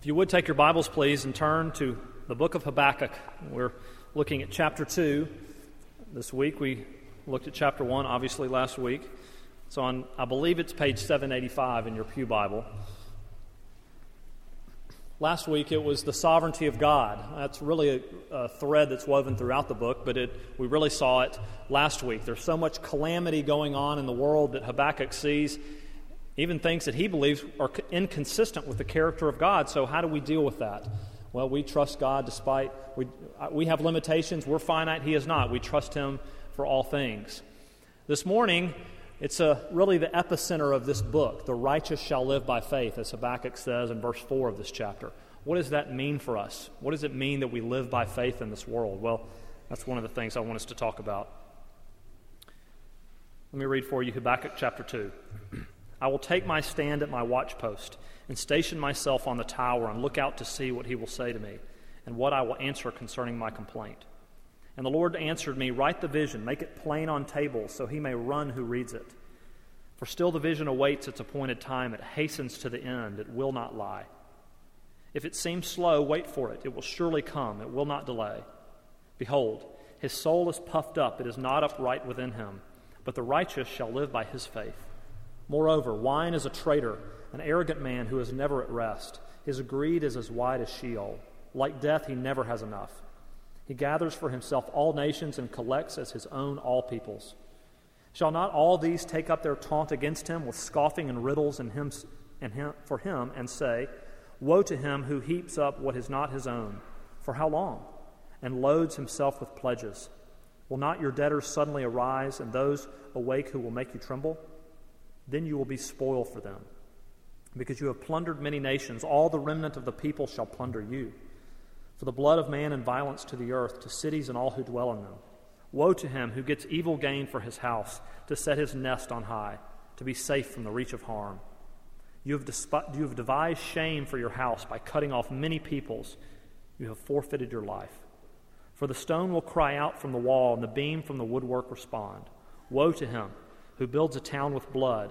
If you would take your Bibles, please, and turn to the book of Habakkuk. We're looking at chapter 2 this week. We looked at chapter 1, obviously, last week. It's on, I believe it's page 785 in your Pew Bible. Last week it was the sovereignty of God. That's really a, a, thread that's woven throughout the book, but it, we really saw it last week. There's so much calamity going on in the world that Habakkuk sees, even things that he believes are inconsistent with the character of God. So, how do we deal with that? Well, we trust God despite we, uh, we have limitations. We're finite, He is not. We trust Him for all things. This morning, it's a, really the epicenter of this book. The righteous shall live by faith, as Habakkuk says in verse 4 of this chapter. What does that mean for us? What does it mean that we live by faith in this world? Well, that's one of the things I want us to talk about. Let me read for you Habakkuk chapter 2. I will take my stand at my watchpost and station myself on the tower and look out to see what he will say to me and what I will answer concerning my complaint. And the Lord answered me, Write the vision, make it plain on tables, so he may run who reads it. For still the vision awaits its appointed time, it hastens to the end, it will not lie. If it seems slow, wait for it, it will surely come, it will not delay. Behold, his soul is puffed up, it is not upright within him, but the righteous shall live by his faith. Moreover, wine is a traitor, an arrogant man who is never at rest. His greed is as wide as Sheol. Like death, he never has enough. He gathers for himself all nations and collects as his own all peoples. Shall not all these take up their taunt against him with scoffing and riddles and him, and him, for him and say, Woe to him who heaps up what is not his own. For how long? And loads himself with pledges. Will not your debtors suddenly arise, and those awake who will make you tremble? Then you will be spoil for them. Because you have plundered many nations, all the remnant of the people shall plunder you for the blood of man and violence to the earth, to cities and all who dwell in them. Woe to him who gets evil gain for his house, to set his nest on high, to be safe from the reach of harm. You have, you have devised shame for your house by cutting off many peoples. You have forfeited your life. For the stone will cry out from the wall, and the beam from the woodwork respond. Woe to him who builds a town with blood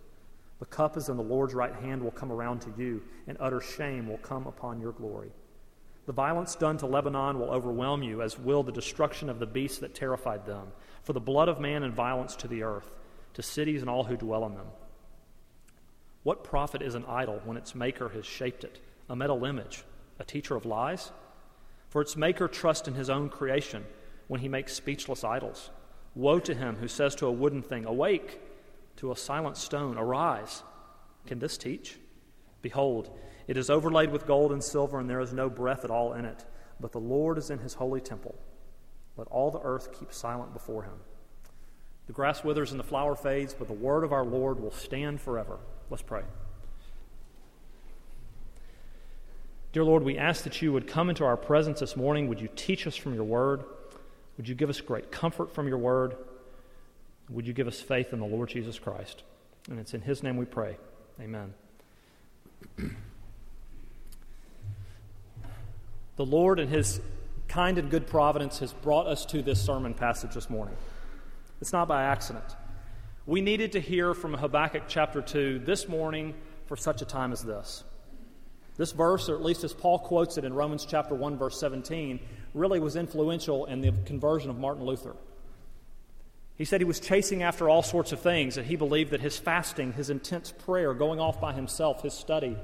The cup is in the Lord's right hand will come around to you, and utter shame will come upon your glory. The violence done to Lebanon will overwhelm you, as will the destruction of the beasts that terrified them. For the blood of man and violence to the earth, to cities and all who dwell in them. What profit is an idol when its maker has shaped it? A metal image, a teacher of lies? For its maker trusts in his own creation when he makes speechless idols. Woe to him who says to a wooden thing, Awake! To a silent stone, Arise! Can this teach? Behold, it is overlaid with gold and silver, and there is no breath at all in it. But the Lord is in his holy temple. Let all the earth keep silent before him. The grass withers and the flower fades, but the word of our Lord will stand forever. Let's pray. Dear Lord, we ask that you would come into our presence this morning. Would you teach us from your word? Would you give us great comfort from your word? Would you give us faith in the Lord Jesus Christ? And it's in his name we pray. Amen. The Lord, in His kind and good providence, has brought us to this sermon passage this morning. It's not by accident. We needed to hear from Habakkuk chapter 2 this morning for such a time as this. This verse, or at least as Paul quotes it in Romans chapter 1, verse 17, really was influential in the conversion of Martin Luther. He said he was chasing after all sorts of things, and he believed that his fasting, his intense prayer, going off by himself, his study,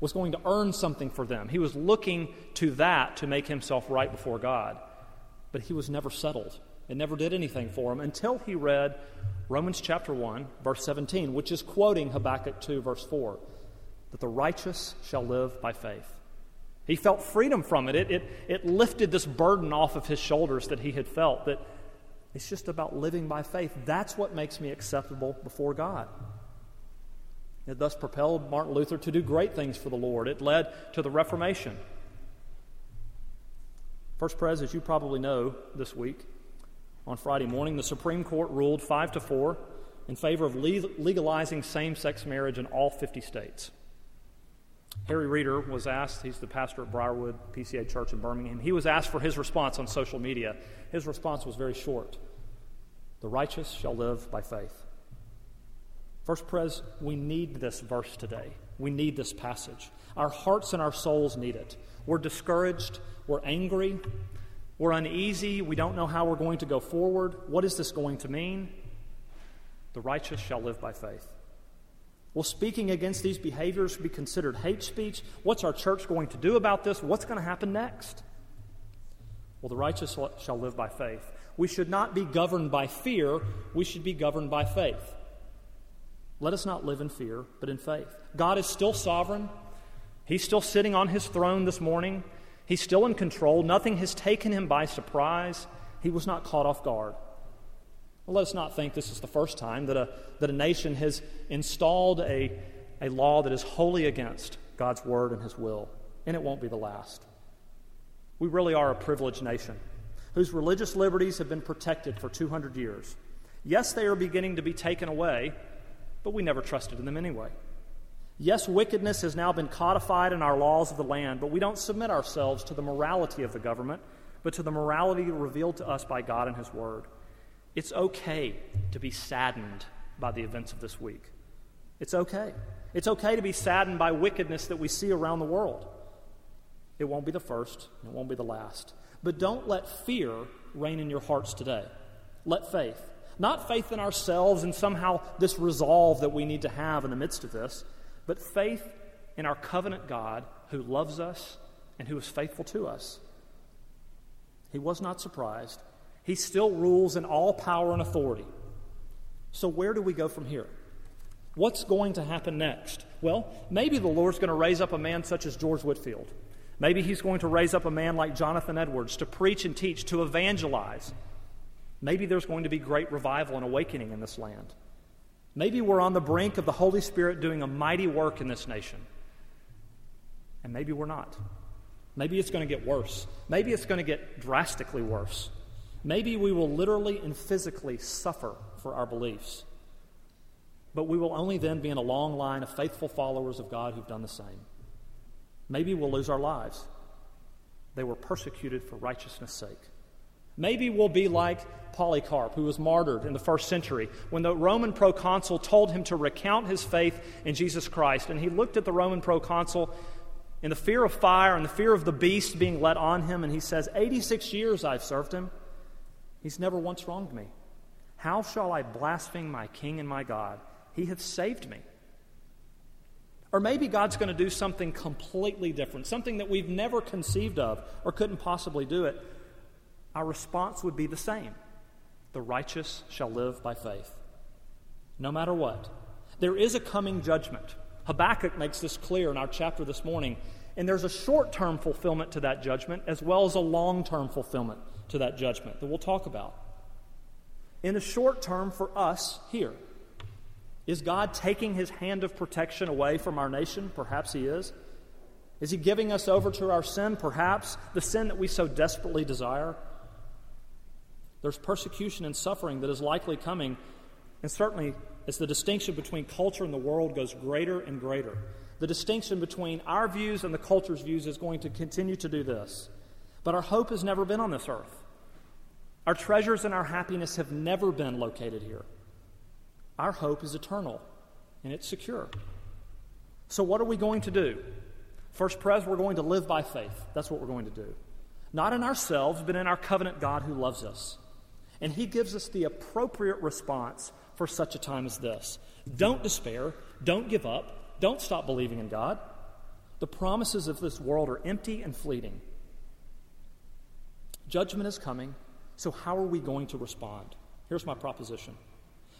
was going to earn something for them. He was looking to that to make himself right before God. But he was never settled. It never did anything for him until he read Romans chapter 1, verse 17, which is quoting Habakkuk 2, verse 4, that the righteous shall live by faith. He felt freedom from it. It, it. it lifted this burden off of his shoulders that he had felt that it's just about living by faith. That's what makes me acceptable before God. It thus propelled Martin Luther to do great things for the Lord. It led to the Reformation. First Pres, as you probably know this week, on Friday morning, the Supreme Court ruled 5 to 4 in favor of legalizing same sex marriage in all 50 states. Harry Reeder was asked, he's the pastor at Briarwood PCA Church in Birmingham, he was asked for his response on social media. His response was very short The righteous shall live by faith. First Pres, we need this verse today. We need this passage. Our hearts and our souls need it. We're discouraged, we're angry, we're uneasy, we don't know how we're going to go forward. What is this going to mean? The righteous shall live by faith. Will speaking against these behaviors be considered hate speech? What's our church going to do about this? What's going to happen next? Well, the righteous shall live by faith. We should not be governed by fear, we should be governed by faith. Let us not live in fear, but in faith. God is still sovereign. He's still sitting on his throne this morning. He's still in control. Nothing has taken him by surprise. He was not caught off guard. Well, let us not think this is the first time that a, that a nation has installed a, a law that is wholly against God's word and his will, and it won't be the last. We really are a privileged nation whose religious liberties have been protected for 200 years. Yes, they are beginning to be taken away, but we never trusted in them anyway. Yes, wickedness has now been codified in our laws of the land, but we don't submit ourselves to the morality of the government, but to the morality revealed to us by God and His Word. It's okay to be saddened by the events of this week. It's okay. It's okay to be saddened by wickedness that we see around the world. It won't be the first, it won't be the last. But don't let fear reign in your hearts today. Let faith. Not faith in ourselves and somehow this resolve that we need to have in the midst of this, but faith in our covenant God who loves us and who is faithful to us. He was not surprised. He still rules in all power and authority. So, where do we go from here? What's going to happen next? Well, maybe the Lord's going to raise up a man such as George Whitefield. Maybe he's going to raise up a man like Jonathan Edwards to preach and teach, to evangelize. Maybe there's going to be great revival and awakening in this land. Maybe we're on the brink of the Holy Spirit doing a mighty work in this nation. And maybe we're not. Maybe it's going to get worse. Maybe it's going to get drastically worse. Maybe we will literally and physically suffer for our beliefs. But we will only then be in a long line of faithful followers of God who've done the same. Maybe we'll lose our lives. They were persecuted for righteousness' sake. Maybe we'll be like Polycarp, who was martyred in the first century, when the Roman proconsul told him to recount his faith in Jesus Christ. And he looked at the Roman proconsul in the fear of fire and the fear of the beast being let on him, and he says, 86 years I've served him. He's never once wronged me. How shall I blaspheme my king and my God? He hath saved me. Or maybe God's going to do something completely different, something that we've never conceived of or couldn't possibly do it our response would be the same The righteous shall live by faith. No matter what. There is a coming judgment. Habakkuk makes this clear in our chapter this morning. And there's a short term fulfillment to that judgment as well as a long term fulfillment to that judgment that we'll talk about. In the short term, for us here, is God taking his hand of protection away from our nation? Perhaps he is. Is he giving us over to our sin? Perhaps the sin that we so desperately desire. There's persecution and suffering that is likely coming, and certainly as the distinction between culture and the world goes greater and greater, the distinction between our views and the culture's views is going to continue to do this. But our hope has never been on this earth. Our treasures and our happiness have never been located here. Our hope is eternal and it's secure. So, what are we going to do? First, Pres, we're going to live by faith. That's what we're going to do. Not in ourselves, but in our covenant God who loves us. And he gives us the appropriate response for such a time as this. Don't despair. Don't give up. Don't stop believing in God. The promises of this world are empty and fleeting. Judgment is coming, so how are we going to respond? Here's my proposition.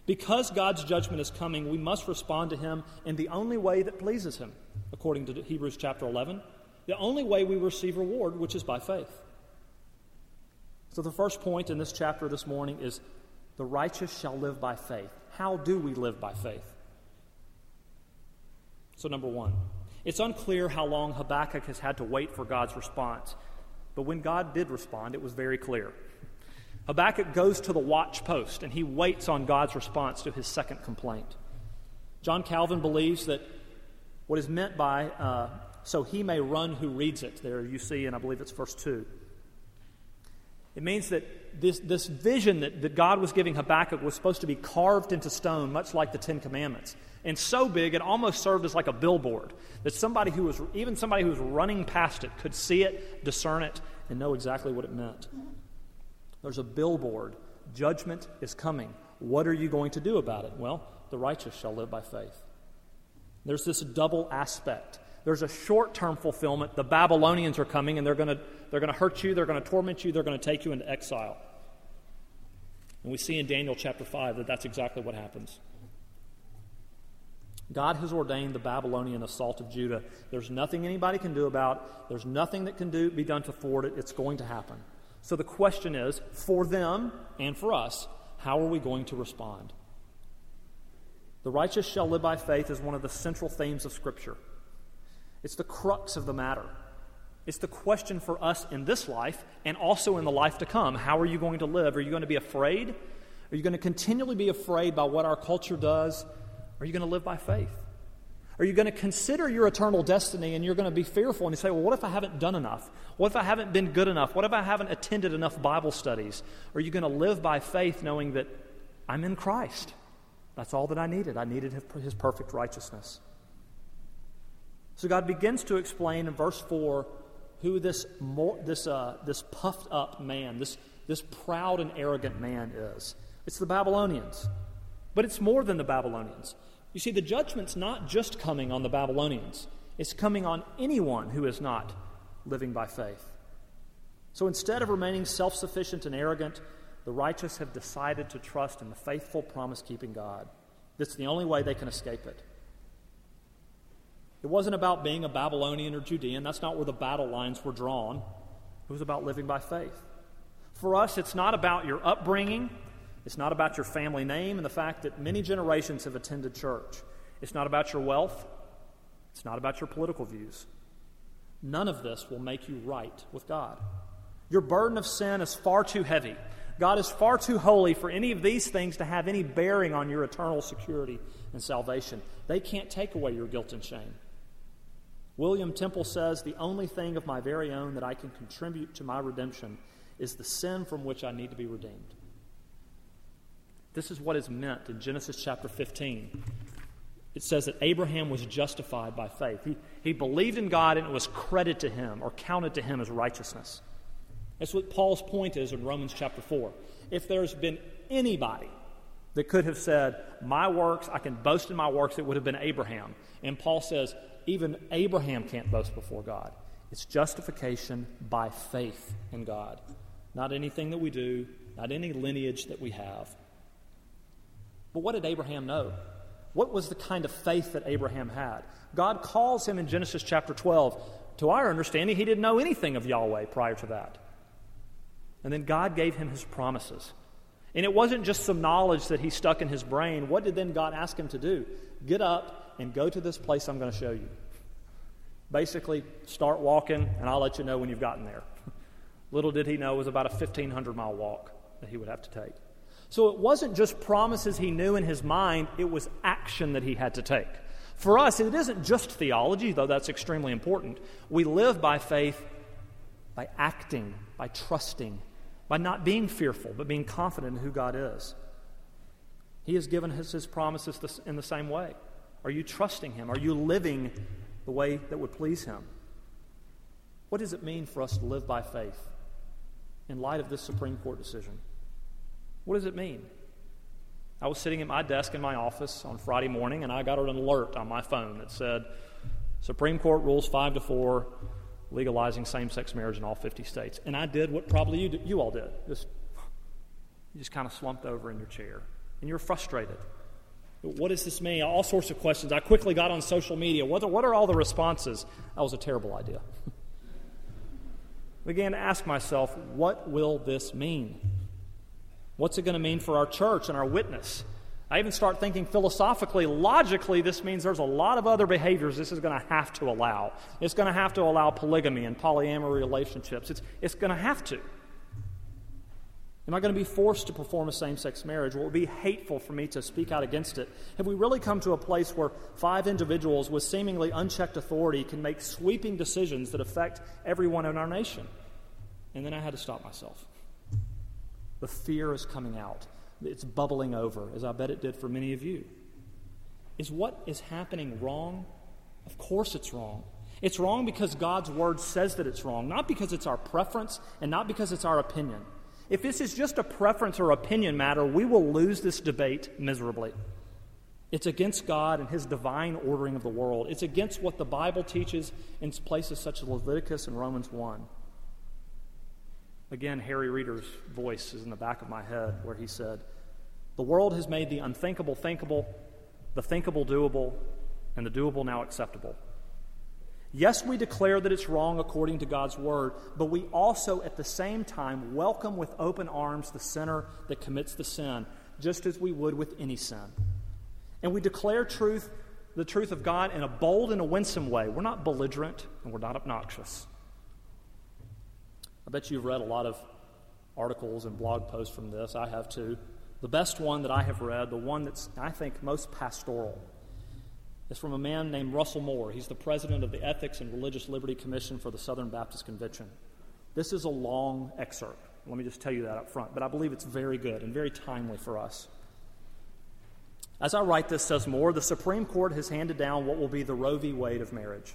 Because God's judgment is coming, we must respond to Him in the only way that pleases Him, according to Hebrews chapter 11. The only way we receive reward, which is by faith. So, the first point in this chapter this morning is the righteous shall live by faith. How do we live by faith? So, number one, it's unclear how long Habakkuk has had to wait for God's response. But when God did respond, it was very clear. Habakkuk goes to the watch post and he waits on God's response to his second complaint. John Calvin believes that what is meant by uh, so he may run who reads it, there you see, and I believe it's verse 2. It means that this, this vision that, that God was giving Habakkuk was supposed to be carved into stone, much like the Ten Commandments. And so big, it almost served as like a billboard that somebody who was, even somebody who was running past it, could see it, discern it, and know exactly what it meant. There's a billboard. Judgment is coming. What are you going to do about it? Well, the righteous shall live by faith. There's this double aspect. There's a short term fulfillment. The Babylonians are coming and they're going to they're going to hurt you, they're going to torment you, they're going to take you into exile. And we see in Daniel chapter 5 that that's exactly what happens. God has ordained the Babylonian assault of Judah. There's nothing anybody can do about. There's nothing that can do, be done to thwart it. It's going to happen. So the question is, for them and for us, how are we going to respond? The righteous shall live by faith is one of the central themes of Scripture. It's the crux of the matter. It's the question for us in this life and also in the life to come. How are you going to live? Are you going to be afraid? Are you going to continually be afraid by what our culture does? Are you going to live by faith? Are you going to consider your eternal destiny and you're going to be fearful and you say, well, what if I haven't done enough? What if I haven't been good enough? What if I haven't attended enough Bible studies? Are you going to live by faith knowing that I'm in Christ? That's all that I needed. I needed his perfect righteousness. So God begins to explain in verse 4 who this, this, uh, this puffed up man, this, this proud and arrogant man is. It's the Babylonians. But it's more than the Babylonians. You see, the judgment's not just coming on the Babylonians, it's coming on anyone who is not living by faith. So instead of remaining self sufficient and arrogant, the righteous have decided to trust in the faithful, promise keeping God. That's the only way they can escape it. It wasn't about being a Babylonian or Judean. That's not where the battle lines were drawn. It was about living by faith. For us, it's not about your upbringing. It's not about your family name and the fact that many generations have attended church. It's not about your wealth. It's not about your political views. None of this will make you right with God. Your burden of sin is far too heavy. God is far too holy for any of these things to have any bearing on your eternal security and salvation. They can't take away your guilt and shame. William Temple says, The only thing of my very own that I can contribute to my redemption is the sin from which I need to be redeemed. This is what is meant in Genesis chapter 15. It says that Abraham was justified by faith. He, he believed in God and it was credited to him or counted to him as righteousness. That's what Paul's point is in Romans chapter 4. If there's been anybody that could have said, My works, I can boast in my works, it would have been Abraham. And Paul says, even Abraham can't boast before God. It's justification by faith in God, not anything that we do, not any lineage that we have. But what did Abraham know? What was the kind of faith that Abraham had? God calls him in Genesis chapter 12. To our understanding, he didn't know anything of Yahweh prior to that. And then God gave him his promises. And it wasn't just some knowledge that he stuck in his brain. What did then God ask him to do? Get up and go to this place I'm going to show you. Basically, start walking, and I'll let you know when you've gotten there. Little did he know it was about a 1,500 mile walk that he would have to take. So it wasn't just promises he knew in his mind, it was action that he had to take. For us, it isn't just theology, though that's extremely important. We live by faith by acting, by trusting, by not being fearful, but being confident in who God is. He has given us his promises in the same way. Are you trusting Him? Are you living the way that would please Him? What does it mean for us to live by faith in light of this Supreme Court decision? What does it mean? I was sitting at my desk in my office on Friday morning and I got an alert on my phone that said Supreme Court rules 5 to 4 legalizing same-sex marriage in all 50 states. And I did what probably you, you all did. Just you just kind of slumped over in your chair and you're frustrated. What does this mean? All sorts of questions. I quickly got on social media. What are, what are all the responses? That was a terrible idea. began to ask myself, what will this mean? What's it going to mean for our church and our witness? I even start thinking philosophically, logically, this means there's a lot of other behaviors this is going to have to allow. It's going to have to allow polygamy and polyamory relationships. It's, it's going to have to. Am I going to be forced to perform a same sex marriage? Will it be hateful for me to speak out against it? Have we really come to a place where five individuals with seemingly unchecked authority can make sweeping decisions that affect everyone in our nation? And then I had to stop myself. The fear is coming out, it's bubbling over, as I bet it did for many of you. Is what is happening wrong? Of course it's wrong. It's wrong because God's word says that it's wrong, not because it's our preference and not because it's our opinion. If this is just a preference or opinion matter, we will lose this debate miserably. It's against God and His divine ordering of the world. It's against what the Bible teaches in places such as Leviticus and Romans 1. Again, Harry Reeder's voice is in the back of my head where he said, The world has made the unthinkable thinkable, the thinkable doable, and the doable now acceptable. Yes, we declare that it's wrong according to God's word, but we also at the same time welcome with open arms the sinner that commits the sin, just as we would with any sin. And we declare truth, the truth of God in a bold and a winsome way. We're not belligerent and we're not obnoxious. I bet you've read a lot of articles and blog posts from this. I have too. The best one that I have read, the one that's, I think, most pastoral, is from a man named Russell Moore. He's the president of the Ethics and Religious Liberty Commission for the Southern Baptist Convention. This is a long excerpt. Let me just tell you that up front, but I believe it's very good and very timely for us. As I write this, says Moore, the Supreme Court has handed down what will be the Roe v. Wade of marriage,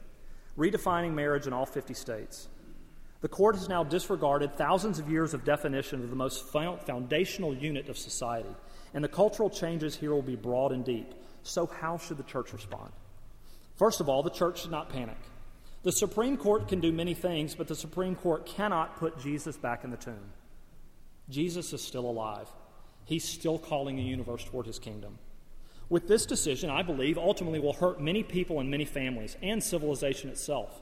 redefining marriage in all 50 states. The court has now disregarded thousands of years of definition of the most foundational unit of society, and the cultural changes here will be broad and deep. So, how should the church respond? First of all, the church should not panic. The Supreme Court can do many things, but the Supreme Court cannot put Jesus back in the tomb. Jesus is still alive. He's still calling the universe toward his kingdom. With this decision, I believe, ultimately will hurt many people and many families and civilization itself.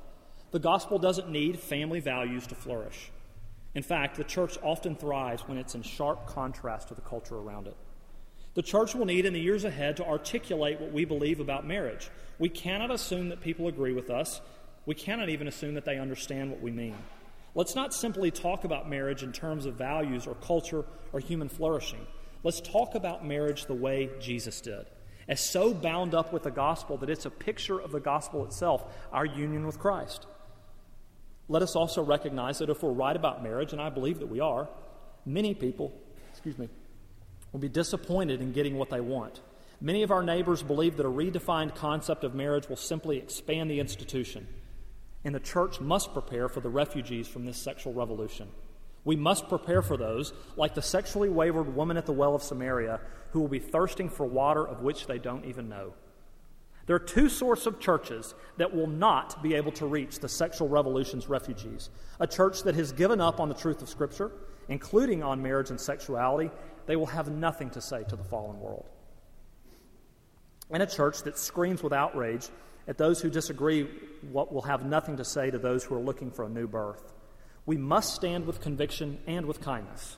The gospel doesn't need family values to flourish. In fact, the church often thrives when it's in sharp contrast to the culture around it. The church will need in the years ahead to articulate what we believe about marriage. We cannot assume that people agree with us. We cannot even assume that they understand what we mean. Let's not simply talk about marriage in terms of values or culture or human flourishing. Let's talk about marriage the way Jesus did, as so bound up with the gospel that it's a picture of the gospel itself, our union with Christ. Let us also recognize that if we're right about marriage, and I believe that we are, many people, excuse me, will be disappointed in getting what they want. Many of our neighbors believe that a redefined concept of marriage will simply expand the institution, and the church must prepare for the refugees from this sexual revolution. We must prepare for those, like the sexually wayward woman at the well of Samaria, who will be thirsting for water of which they don't even know. There are two sorts of churches that will not be able to reach the sexual revolution's refugees a church that has given up on the truth of Scripture, including on marriage and sexuality, they will have nothing to say to the fallen world. And a church that screams with outrage at those who disagree what will have nothing to say to those who are looking for a new birth. We must stand with conviction and with kindness,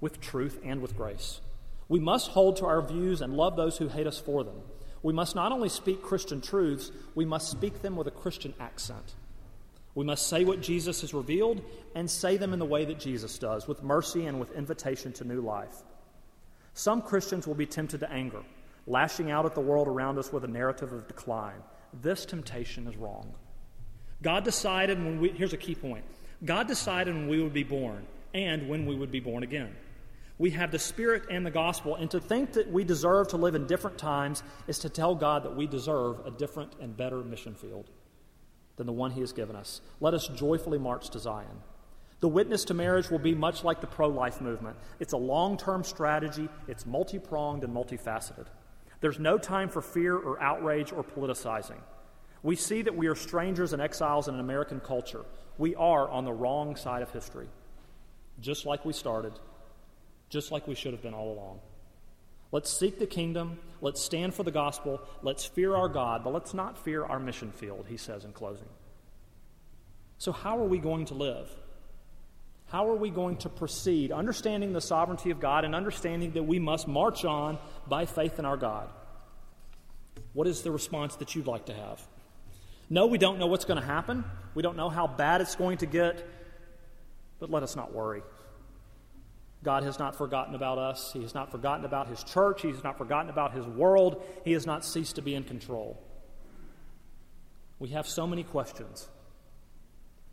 with truth and with grace. We must hold to our views and love those who hate us for them. We must not only speak Christian truths, we must speak them with a Christian accent. We must say what Jesus has revealed and say them in the way that Jesus does, with mercy and with invitation to new life. Some Christians will be tempted to anger, lashing out at the world around us with a narrative of decline. This temptation is wrong. God decided when we, here's a key point God decided when we would be born and when we would be born again. We have the Spirit and the gospel, and to think that we deserve to live in different times is to tell God that we deserve a different and better mission field than the one He has given us. Let us joyfully march to Zion. The witness to marriage will be much like the pro life movement. It's a long term strategy, it's multi pronged and multifaceted. There's no time for fear or outrage or politicizing. We see that we are strangers and exiles in an American culture. We are on the wrong side of history, just like we started, just like we should have been all along. Let's seek the kingdom. Let's stand for the gospel. Let's fear our God, but let's not fear our mission field, he says in closing. So, how are we going to live? How are we going to proceed, understanding the sovereignty of God and understanding that we must march on by faith in our God? What is the response that you'd like to have? No, we don't know what's going to happen. We don't know how bad it's going to get, but let us not worry. God has not forgotten about us. He has not forgotten about His church. He has not forgotten about His world. He has not ceased to be in control. We have so many questions,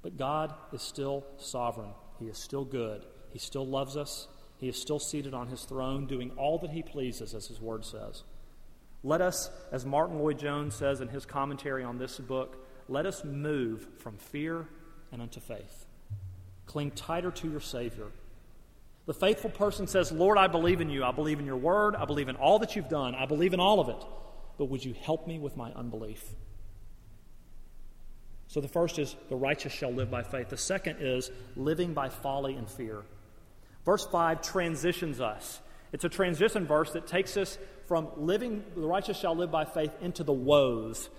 but God is still sovereign. He is still good. He still loves us. He is still seated on His throne, doing all that He pleases, as His word says. Let us, as Martyn Lloyd-Jones says in his commentary on this book, let us move from fear and unto faith. Cling tighter to your Savior. The faithful person says, Lord, I believe in you. I believe in your word. I believe in all that you've done. I believe in all of it. But would you help me with my unbelief? So the first is, the righteous shall live by faith. The second is, living by folly and fear. Verse 5 transitions us. It's a transition verse that takes us from living, the righteous shall live by faith, into the woes.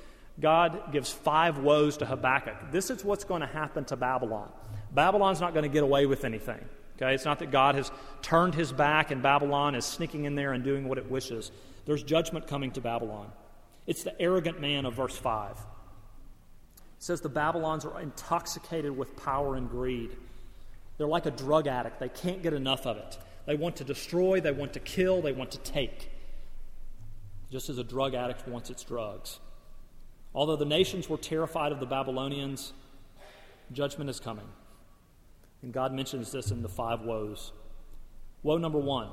God gives five woes to Habakkuk. This is what's going to happen to Babylon. Babylon's not going to get away with anything. Okay? It's not that God has turned his back and Babylon is sneaking in there and doing what it wishes. There's judgment coming to Babylon. It's the arrogant man of verse 5. It says the Babylons are intoxicated with power and greed. They're like a drug addict, they can't get enough of it. They want to destroy, they want to kill, they want to take. Just as a drug addict wants its drugs. Although the nations were terrified of the Babylonians, judgment is coming. And God mentions this in the five woes. Woe number one,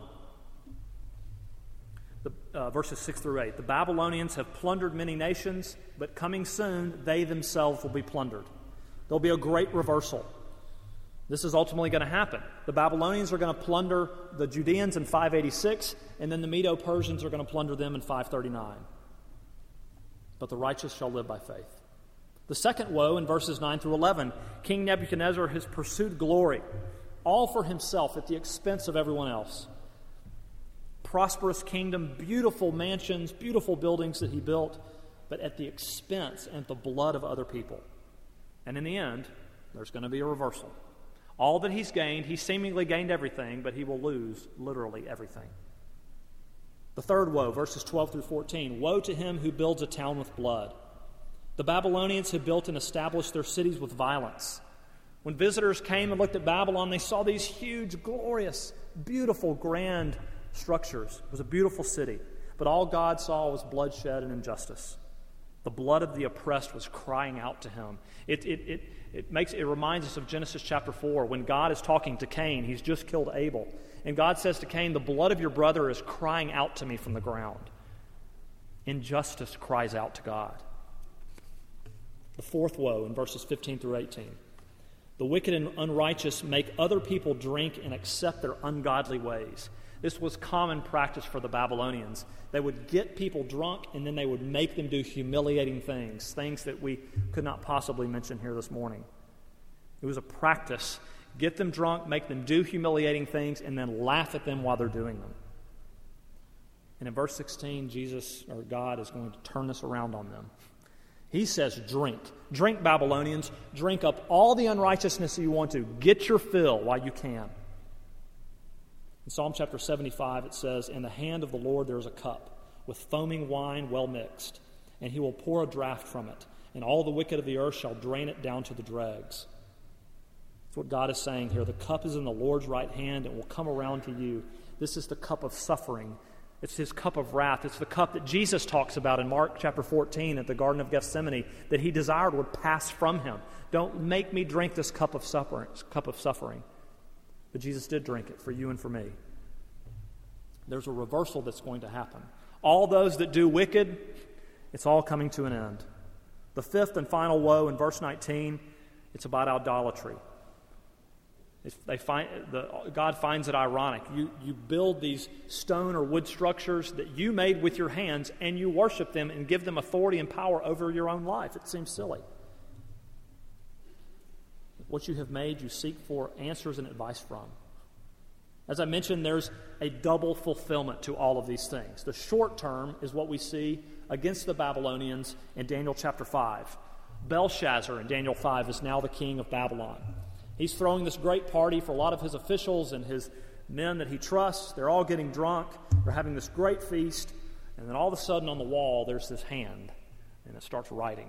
the, uh, verses 6 through 8. The Babylonians have plundered many nations, but coming soon, they themselves will be plundered. There'll be a great reversal. This is ultimately going to happen. The Babylonians are going to plunder the Judeans in 586, and then the Medo Persians are going to plunder them in 539. But the righteous shall live by faith. The second woe in verses 9 through 11 King Nebuchadnezzar has pursued glory, all for himself at the expense of everyone else. Prosperous kingdom, beautiful mansions, beautiful buildings that he built, but at the expense and the blood of other people. And in the end, there's going to be a reversal. All that he's gained, he seemingly gained everything, but he will lose literally everything. The third woe, verses 12 through 14 Woe to him who builds a town with blood the Babylonians had built and established their cities with violence. When visitors came and looked at Babylon, they saw these huge, glorious, beautiful, grand structures. It was a beautiful city. But all God saw was bloodshed and injustice. The blood of the oppressed was crying out to him. It, it, it, it, makes, it reminds us of Genesis chapter 4 when God is talking to Cain. He's just killed Abel. And God says to Cain, The blood of your brother is crying out to me from the ground. Injustice cries out to God. The fourth woe in verses 15 through 18. The wicked and unrighteous make other people drink and accept their ungodly ways. This was common practice for the Babylonians. They would get people drunk and then they would make them do humiliating things, things that we could not possibly mention here this morning. It was a practice. Get them drunk, make them do humiliating things, and then laugh at them while they're doing them. And in verse 16, Jesus or God is going to turn this around on them. He says, Drink. Drink, Babylonians. Drink up all the unrighteousness you want to. Get your fill while you can. In Psalm chapter 75, it says, In the hand of the Lord there is a cup with foaming wine well mixed, and he will pour a draught from it, and all the wicked of the earth shall drain it down to the dregs. That's what God is saying here. The cup is in the Lord's right hand and will come around to you. This is the cup of suffering it's his cup of wrath. It's the cup that Jesus talks about in Mark chapter 14 at the Garden of Gethsemane that he desired would pass from him. Don't make me drink this cup of suffering, cup of suffering. But Jesus did drink it for you and for me. There's a reversal that's going to happen. All those that do wicked, it's all coming to an end. The fifth and final woe in verse 19, it's about idolatry. They find, the, God finds it ironic. You, you build these stone or wood structures that you made with your hands, and you worship them and give them authority and power over your own life. It seems silly. What you have made, you seek for answers and advice from. As I mentioned, there's a double fulfillment to all of these things. The short term is what we see against the Babylonians in Daniel chapter 5. Belshazzar in Daniel 5 is now the king of Babylon. He's throwing this great party for a lot of his officials and his men that he trusts. They're all getting drunk. They're having this great feast. And then all of a sudden on the wall, there's this hand, and it starts writing.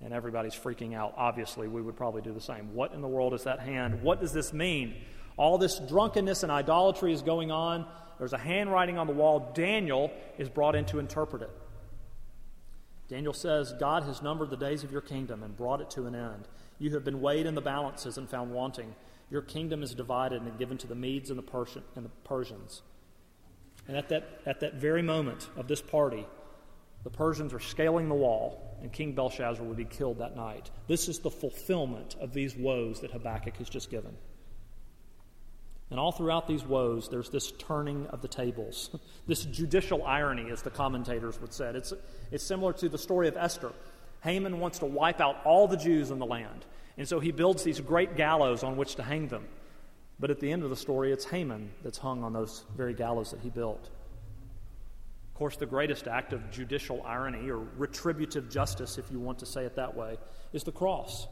And everybody's freaking out. Obviously, we would probably do the same. What in the world is that hand? What does this mean? All this drunkenness and idolatry is going on. There's a handwriting on the wall. Daniel is brought in to interpret it. Daniel says, God has numbered the days of your kingdom and brought it to an end. You have been weighed in the balances and found wanting. Your kingdom is divided and given to the Medes and the, Persians. And at that, at that very moment of this party, the Persians are scaling the wall, and King Belshazzar will be killed that night. This is the fulfillment of these woes that Habakkuk has just given. And all throughout these woes, there's this turning of the tables, this judicial irony, as the commentators would say. It's, it's similar to the story of Esther. Haman wants to wipe out all the Jews in the land, and so he builds these great gallows on which to hang them. But at the end of the story, it's Haman that's hung on those very gallows that he built. Of course, the greatest act of judicial irony, or retributive justice, if you want to say it that way, is the cross.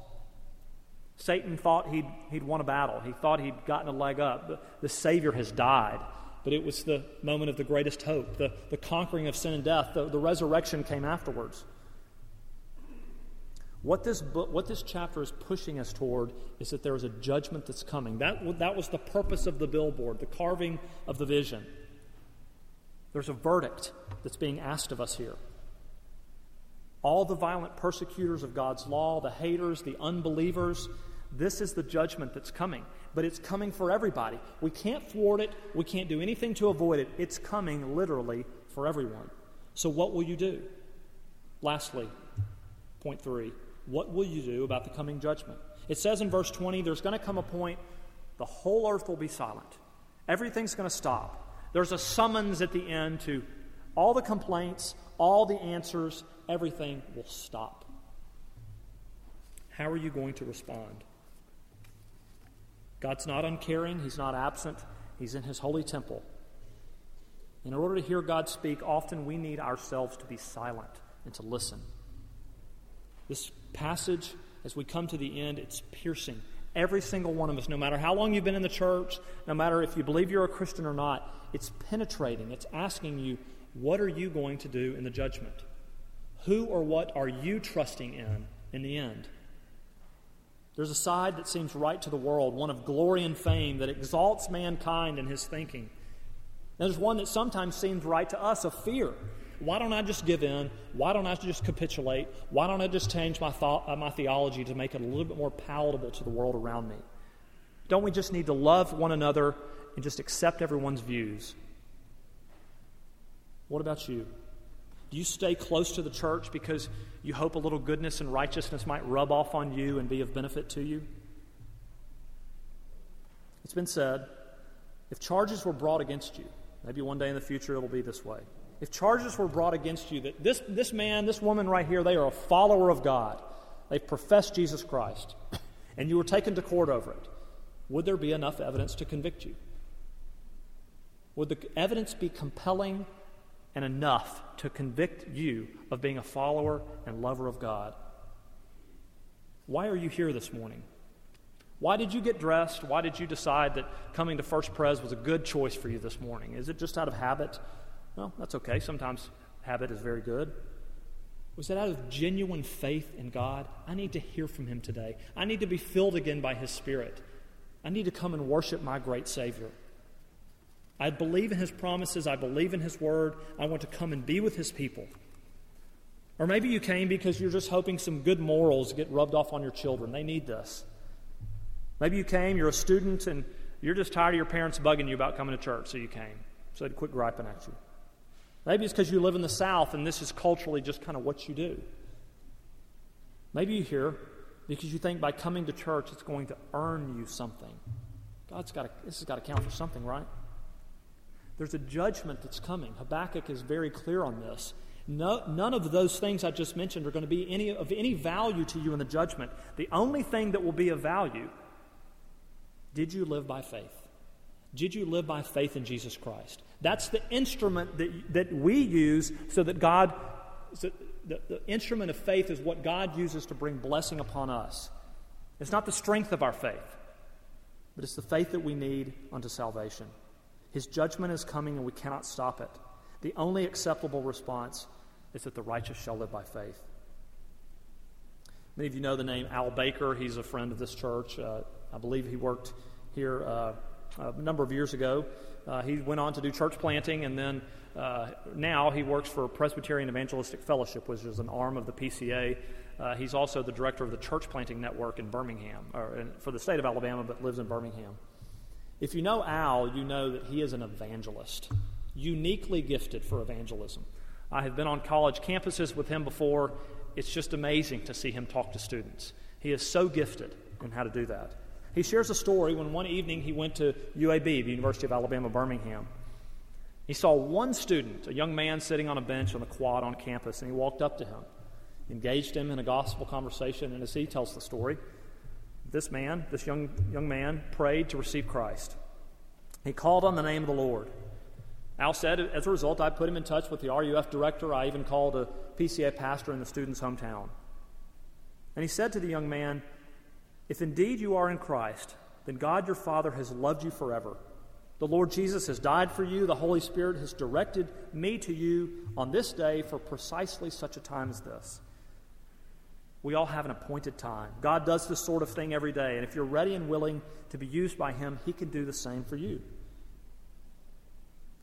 Satan thought he'd, he'd won a battle. He thought he'd gotten a leg up. The, Savior has died. But it was the moment of the greatest hope, the, the conquering of sin and death. The, the resurrection came afterwards. What this, book, what this chapter is pushing us toward is that there is a judgment that's coming. That, that was the purpose of the billboard, the carving of the vision. There's a verdict that's being asked of us here all the violent persecutors of God's law, the haters, the unbelievers. This is the judgment that's coming. But it's coming for everybody. We can't thwart it. We can't do anything to avoid it. It's coming literally for everyone. So, what will you do? Lastly, point three what will you do about the coming judgment? It says in verse 20 there's going to come a point the whole earth will be silent, everything's going to stop. There's a summons at the end to all the complaints, all the answers, everything will stop. How are you going to respond? God's not uncaring, He's not absent, He's in His holy temple. In order to hear God speak, often we need ourselves to be silent and to listen. This passage, as we come to the end, it's piercing. Every single one of us, no matter how long you've been in the church, no matter if you believe you're a Christian or not, it's penetrating. It's asking you, what are you going to do in the judgment? Who or what are you trusting in in the end? There's a side that seems right to the world, one of glory and fame that exalts mankind in his thinking. There's one that sometimes seems right to us of fear. Why don't I just give in? Why don't I just capitulate? Why don't I just change my, thought, uh, my theology to make it a little bit more palatable to the world around me? Don't we just need to love one another and just accept everyone's views? What about you? Do you stay close to the church because you hope a little goodness and righteousness might rub off on you and be of benefit to you? It's been said if charges were brought against you, maybe one day in the future it'll be this way. If charges were brought against you that this, this man, this woman right here, they are a follower of God, they've professed Jesus Christ, and you were taken to court over it, would there be enough evidence to convict you? Would the evidence be compelling and enough to convict you of being a follower and lover of God. Why are you here this morning? Why did you get dressed? Why did you decide that coming to First Pres was a good choice for you this morning? Is it just out of habit? Well, that's okay. Sometimes habit is very good. Was it out of genuine faith in God? I need to hear from Him today. I need to be filled again by His Spirit. I need to come and worship my great Savior. I believe in his promises. I believe in his word. I want to come and be with his people. Or maybe you came because you're just hoping some good morals get rubbed off on your children. They need this. Maybe you came, you're a student, and you're just tired of your parents bugging you about coming to church, so you came. So they'd quit griping at you. Maybe it's because you live in the South and this is culturally just kind of what you do. Maybe you're here because you think by coming to church it's going to earn you something. God's got to, this has got to count for something, right? There's a judgment that's coming. Habakkuk is very clear on this. No, none of those things I just mentioned are going to be any, of any value to you in the judgment. The only thing that will be of value did you live by faith? Did you live by faith in Jesus Christ? That's the instrument that, that we use so that God, so the, the instrument of faith is what God uses to bring blessing upon us. It's not the strength of our faith, but it's the faith that we need unto salvation. His judgment is coming and we cannot stop it. The only acceptable response is that the righteous shall live by faith. Many of you know the name Al Baker. He's a friend of this church. Uh, I believe he worked here uh, a number of years ago. Uh, he went on to do church planting, and then uh, now he works for Presbyterian Evangelistic Fellowship, which is an arm of the PCA. Uh, he's also the director of the Church Planting Network in Birmingham, or in, for the state of Alabama, but lives in Birmingham. If you know Al, you know that he is an evangelist, uniquely gifted for evangelism. I have been on college campuses with him before. It's just amazing to see him talk to students. He is so gifted in how to do that. He shares a story when one evening he went to UAB, the University of Alabama, Birmingham. He saw one student, a young man sitting on a bench on the quad on campus, and he walked up to him, engaged him in a gospel conversation, and as he tells the story, this man, this young, young man, prayed to receive Christ. He called on the name of the Lord. Al said, as a result, I put him in touch with the RUF director. I even called a PCA pastor in the student's hometown. And he said to the young man, If indeed you are in Christ, then God your Father has loved you forever. The Lord Jesus has died for you. The Holy Spirit has directed me to you on this day for precisely such a time as this. We all have an appointed time. God does this sort of thing every day, and if you're ready and willing to be used by Him, He can do the same for you.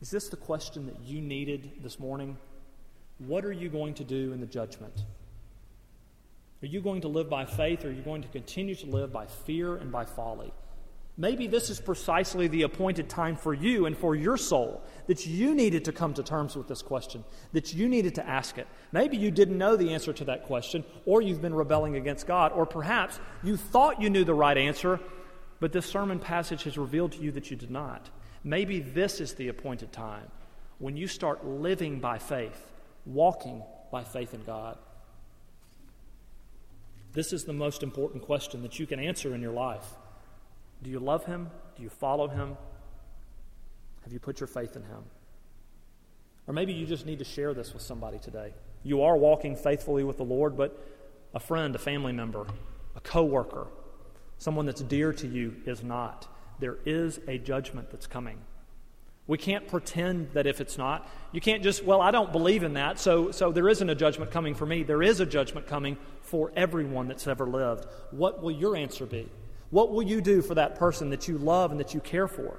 Is this the question that you needed this morning? What are you going to do in the judgment? Are you going to live by faith or are you going to continue to live by fear and by folly? Maybe this is precisely the appointed time for you and for your soul that you needed to come to terms with this question, that you needed to ask it. Maybe you didn't know the answer to that question, or you've been rebelling against God, or perhaps you thought you knew the right answer, but this sermon passage has revealed to you that you did not. Maybe this is the appointed time when you start living by faith, walking by faith in God. This is the most important question that you can answer in your life. Do you love Him? Do you follow Him? Have you put your faith in Him? Or maybe you just need to share this with somebody today. You are walking faithfully with the Lord, but a friend, a family member, a coworker, someone that's dear to you is not there is a judgment that's coming. We can't pretend that if it's not. You can't just, well, I don't believe in that, so, so there isn't a judgment coming for me. There is a judgment coming for everyone that's ever lived. What will your answer be? What will you do for that person that you love and that you care for?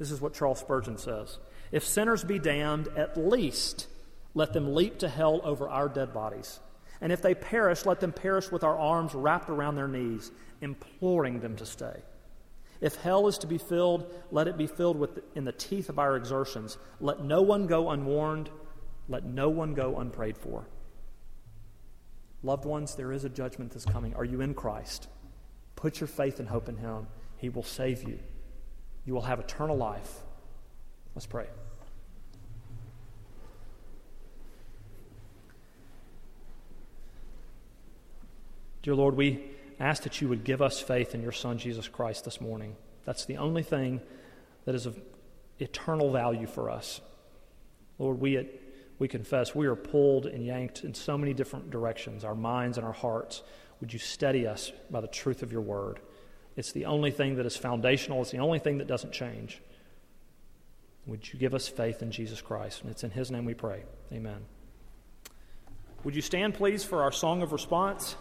This is what Charles Spurgeon says. If sinners be damned, at least let them leap to hell over our dead bodies. And if they perish, let them perish with our arms wrapped around their knees, imploring them to stay. If hell is to be filled, let it be filled with in the teeth of our exertions. Let no one go unwarned, let no one go unprayed for. Loved ones, there is a judgment that's coming. Are you in Christ? Put your faith and hope in Him. He will save you. You will have eternal life. Let's pray. Dear Lord, we ask that you would give us faith in your Son, Jesus Christ, this morning. That's the only thing that is of eternal value for us. Lord, we, we confess we are pulled and yanked in so many different directions, our minds and our hearts. Would you steady us by the truth of your word? It's the only thing that is foundational, it's the only thing that doesn't change. Would you give us faith in Jesus Christ? And it's in his name we pray. Amen. Would you stand, please, for our song of response?